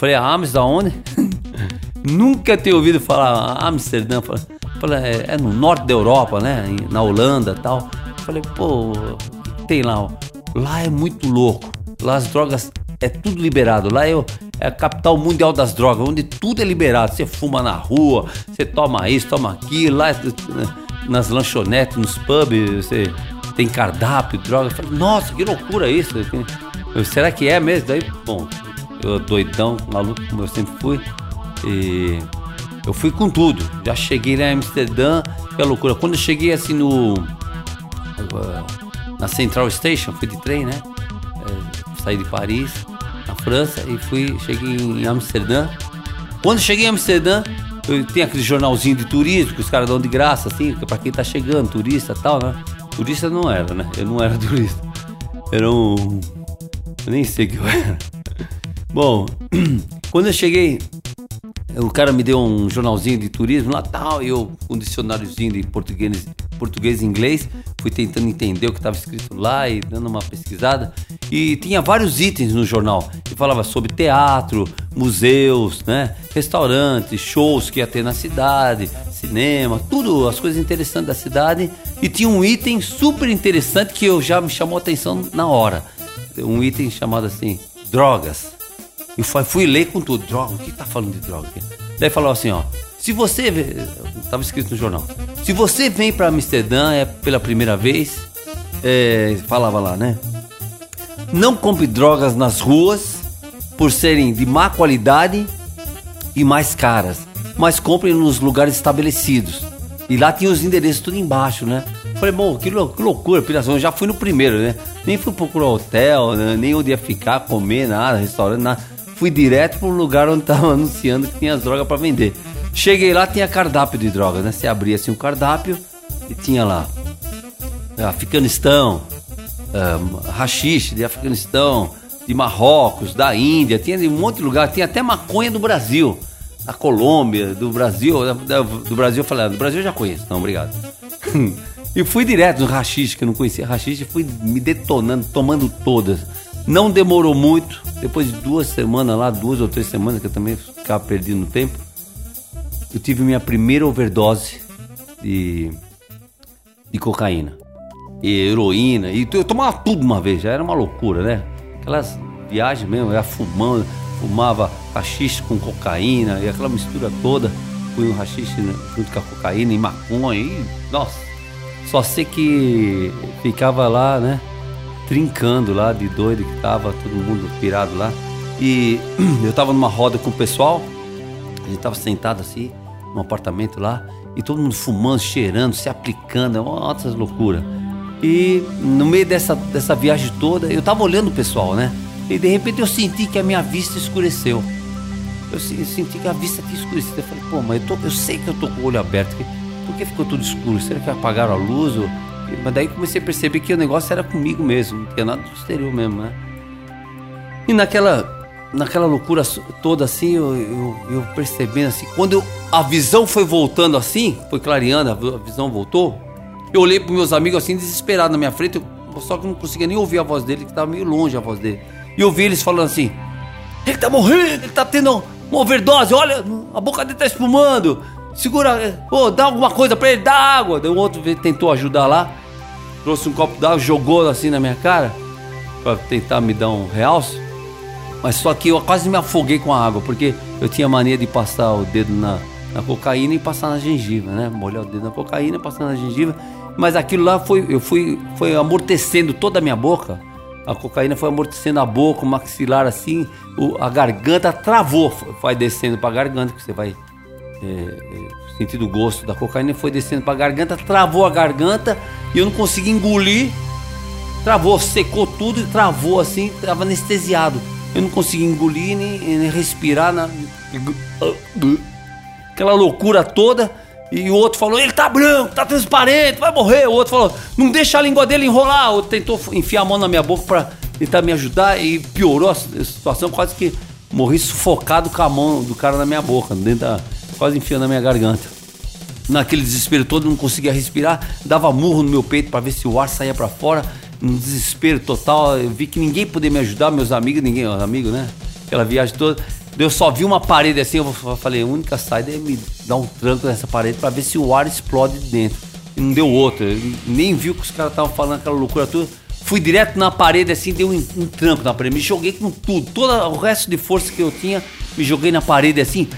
falei, Amsterdã onde? Nunca tinha ouvido falar Amsterdã. Falei, é, é, no norte da Europa, né? Na Holanda tal. Falei, pô, tem lá. Lá é muito louco. Lá as drogas é tudo liberado. Lá é, é a capital mundial das drogas, onde tudo é liberado. Você fuma na rua, você toma isso, toma aquilo. Lá nas lanchonetes, nos pubs, você tem cardápio, droga. Falei, nossa, que loucura isso. Será que é mesmo? Daí, bom, eu doidão, maluco como eu sempre fui. E eu fui com tudo. Já cheguei lá em Amsterdã, que é loucura. Quando eu cheguei assim no. Na Central Station, fui de trem, né? É, saí de Paris, na França, e fui, cheguei em Amsterdã. Quando cheguei em Amsterdã, eu, tem aquele jornalzinho de turismo que os caras dão de graça, assim, pra quem tá chegando, turista e tal, né? Turista não era, né? Eu não era turista. Era um. Eu nem sei o que eu era. Bom, quando eu cheguei o cara me deu um jornalzinho de turismo lá tal, e eu, um dicionáriozinho de português, português e inglês, fui tentando entender o que estava escrito lá e dando uma pesquisada. E tinha vários itens no jornal. que falava sobre teatro, museus, né, restaurantes, shows que ia ter na cidade, cinema, tudo, as coisas interessantes da cidade. E tinha um item super interessante que eu já me chamou a atenção na hora. Um item chamado assim, drogas. Eu fui ler com tudo. Droga, o que tá falando de droga aqui? Daí falou assim, ó. Se você. Tava escrito no jornal. Se você vem para Amsterdã é pela primeira vez. É, falava lá, né? Não compre drogas nas ruas por serem de má qualidade e mais caras. Mas compre nos lugares estabelecidos. E lá tinha os endereços tudo embaixo, né? Falei, bom, que, lou que loucura, piração. Eu já fui no primeiro, né? Nem fui procurar hotel, né? nem onde ia ficar, comer, nada, restaurante, nada fui direto um lugar onde tava anunciando que tinha as drogas para vender. Cheguei lá, tinha cardápio de drogas, né? Você abria assim o um cardápio e tinha lá Afeganistão, um, rachixe de Afeganistão, de Marrocos, da Índia, tinha de um monte de lugar, tinha até maconha do Brasil, da Colômbia, do Brasil, do Brasil eu falei, ah, do Brasil eu já conheço, não, obrigado. e fui direto no rachixe, que eu não conhecia rachixe, fui me detonando, tomando todas. Não demorou muito, depois de duas semanas lá, duas ou três semanas, que eu também ficava perdido no tempo, eu tive minha primeira overdose de, de cocaína. E heroína. E eu tomava tudo uma vez, já era uma loucura, né? Aquelas viagens mesmo, eu ia fumando, fumava rachixe com cocaína e aquela mistura toda. Fui um rachixe né, junto com a cocaína e maconha e, nossa, só sei que ficava lá, né? Trincando lá de doido que tava, todo mundo pirado lá. E eu tava numa roda com o pessoal, a gente tava sentado assim, num apartamento lá, e todo mundo fumando, cheirando, se aplicando, é outras loucura. E no meio dessa, dessa viagem toda, eu tava olhando o pessoal, né? E de repente eu senti que a minha vista escureceu. Eu senti que a vista tinha escurecido. Eu falei, pô, mas eu, tô, eu sei que eu tô com o olho aberto. Por que ficou tudo escuro? Será que apagaram a luz? Ou mas daí comecei a perceber que o negócio era comigo mesmo, não tinha nada do exterior mesmo, né? E naquela, naquela loucura toda assim, eu, eu, eu percebendo assim, quando eu, a visão foi voltando assim, foi clareando, a visão voltou, eu olhei para meus amigos assim, desesperado na minha frente, eu, só que não conseguia nem ouvir a voz dele, que estava meio longe a voz dele. E eu eles falando assim: ele tá morrendo, ele tá tendo uma overdose, olha, a boca dele tá espumando. Segura, oh, dá alguma coisa para ele, dá água. Daí um outro tentou ajudar lá trouxe um copo d'água, jogou assim na minha cara para tentar me dar um realce. Mas só que eu quase me afoguei com a água, porque eu tinha mania de passar o dedo na, na cocaína e passar na gengiva, né? Molhar o dedo na cocaína, passar na gengiva. Mas aquilo lá foi, eu fui, foi amortecendo toda a minha boca. A cocaína foi amortecendo a boca, o maxilar assim, o, a garganta travou, vai descendo para a garganta, que você vai é, é, sentindo o gosto da cocaína, foi descendo para a garganta, travou a garganta e eu não consegui engolir. Travou, secou tudo e travou assim, estava anestesiado. Eu não consegui engolir nem, nem respirar. Na... Aquela loucura toda. E o outro falou: ele tá branco, tá transparente, vai morrer. O outro falou: não deixa a língua dele enrolar. O outro tentou enfiar a mão na minha boca para tentar me ajudar e piorou a situação. Quase que morri sufocado com a mão do cara na minha boca, dentro da, quase enfiando na minha garganta. Naquele desespero todo, não conseguia respirar, dava murro no meu peito para ver se o ar saía para fora. Um desespero total, eu vi que ninguém podia me ajudar, meus amigos, ninguém, amigos, né? Aquela viagem toda. Eu só vi uma parede assim, eu falei, a única saída é me dar um tranco nessa parede para ver se o ar explode dentro. E não deu outra. Eu nem viu que os caras estavam falando aquela loucura toda. Fui direto na parede assim, dei um, um tranco na parede. Me joguei com tudo. Todo o resto de força que eu tinha, me joguei na parede assim.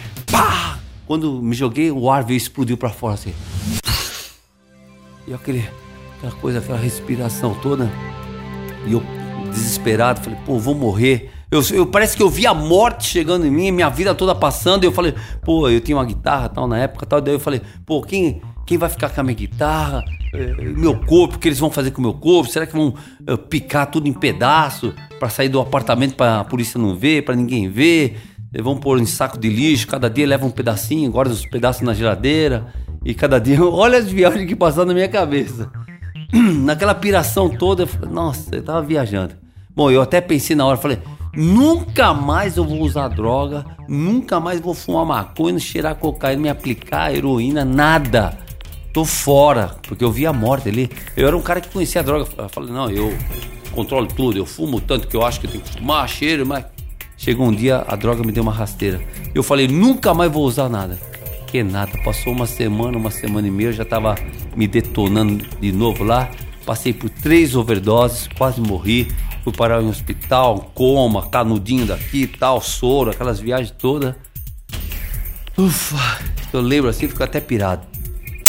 Quando me joguei, o ar veio explodiu para fora assim. E aquele, aquela coisa, aquela respiração toda. E eu desesperado, falei, pô, vou morrer. Eu, eu, parece que eu vi a morte chegando em mim, minha vida toda passando. E eu falei, pô, eu tinha uma guitarra tal na época tal. Daí eu falei, pô, quem, quem vai ficar com a minha guitarra? É, meu corpo, o que eles vão fazer com o meu corpo? Será que vão uh, picar tudo em pedaço para sair do apartamento para a polícia não ver, para ninguém ver? Vão pôr em saco de lixo, cada dia leva um pedacinho, guarda os pedaços na geladeira. E cada dia, olha as viagens que passaram na minha cabeça. Naquela piração toda, eu falei, nossa, eu tava viajando. Bom, eu até pensei na hora, falei, Nunca mais eu vou usar droga, nunca mais vou fumar maconha, cheirar cocaína, me aplicar heroína, nada. Tô fora, porque eu vi a morte ali. Eu era um cara que conhecia a droga. Eu falei, não, eu controlo tudo, eu fumo tanto que eu acho que eu tenho que fumar, cheiro, mas. Chegou um dia, a droga me deu uma rasteira. Eu falei, nunca mais vou usar nada. Que nada, passou uma semana, uma semana e meia, já tava me detonando de novo lá. Passei por três overdoses, quase morri fui parar em um hospital, coma, canudinho daqui, tal, soro, aquelas viagens todas. Ufa, eu lembro assim, fico até pirado.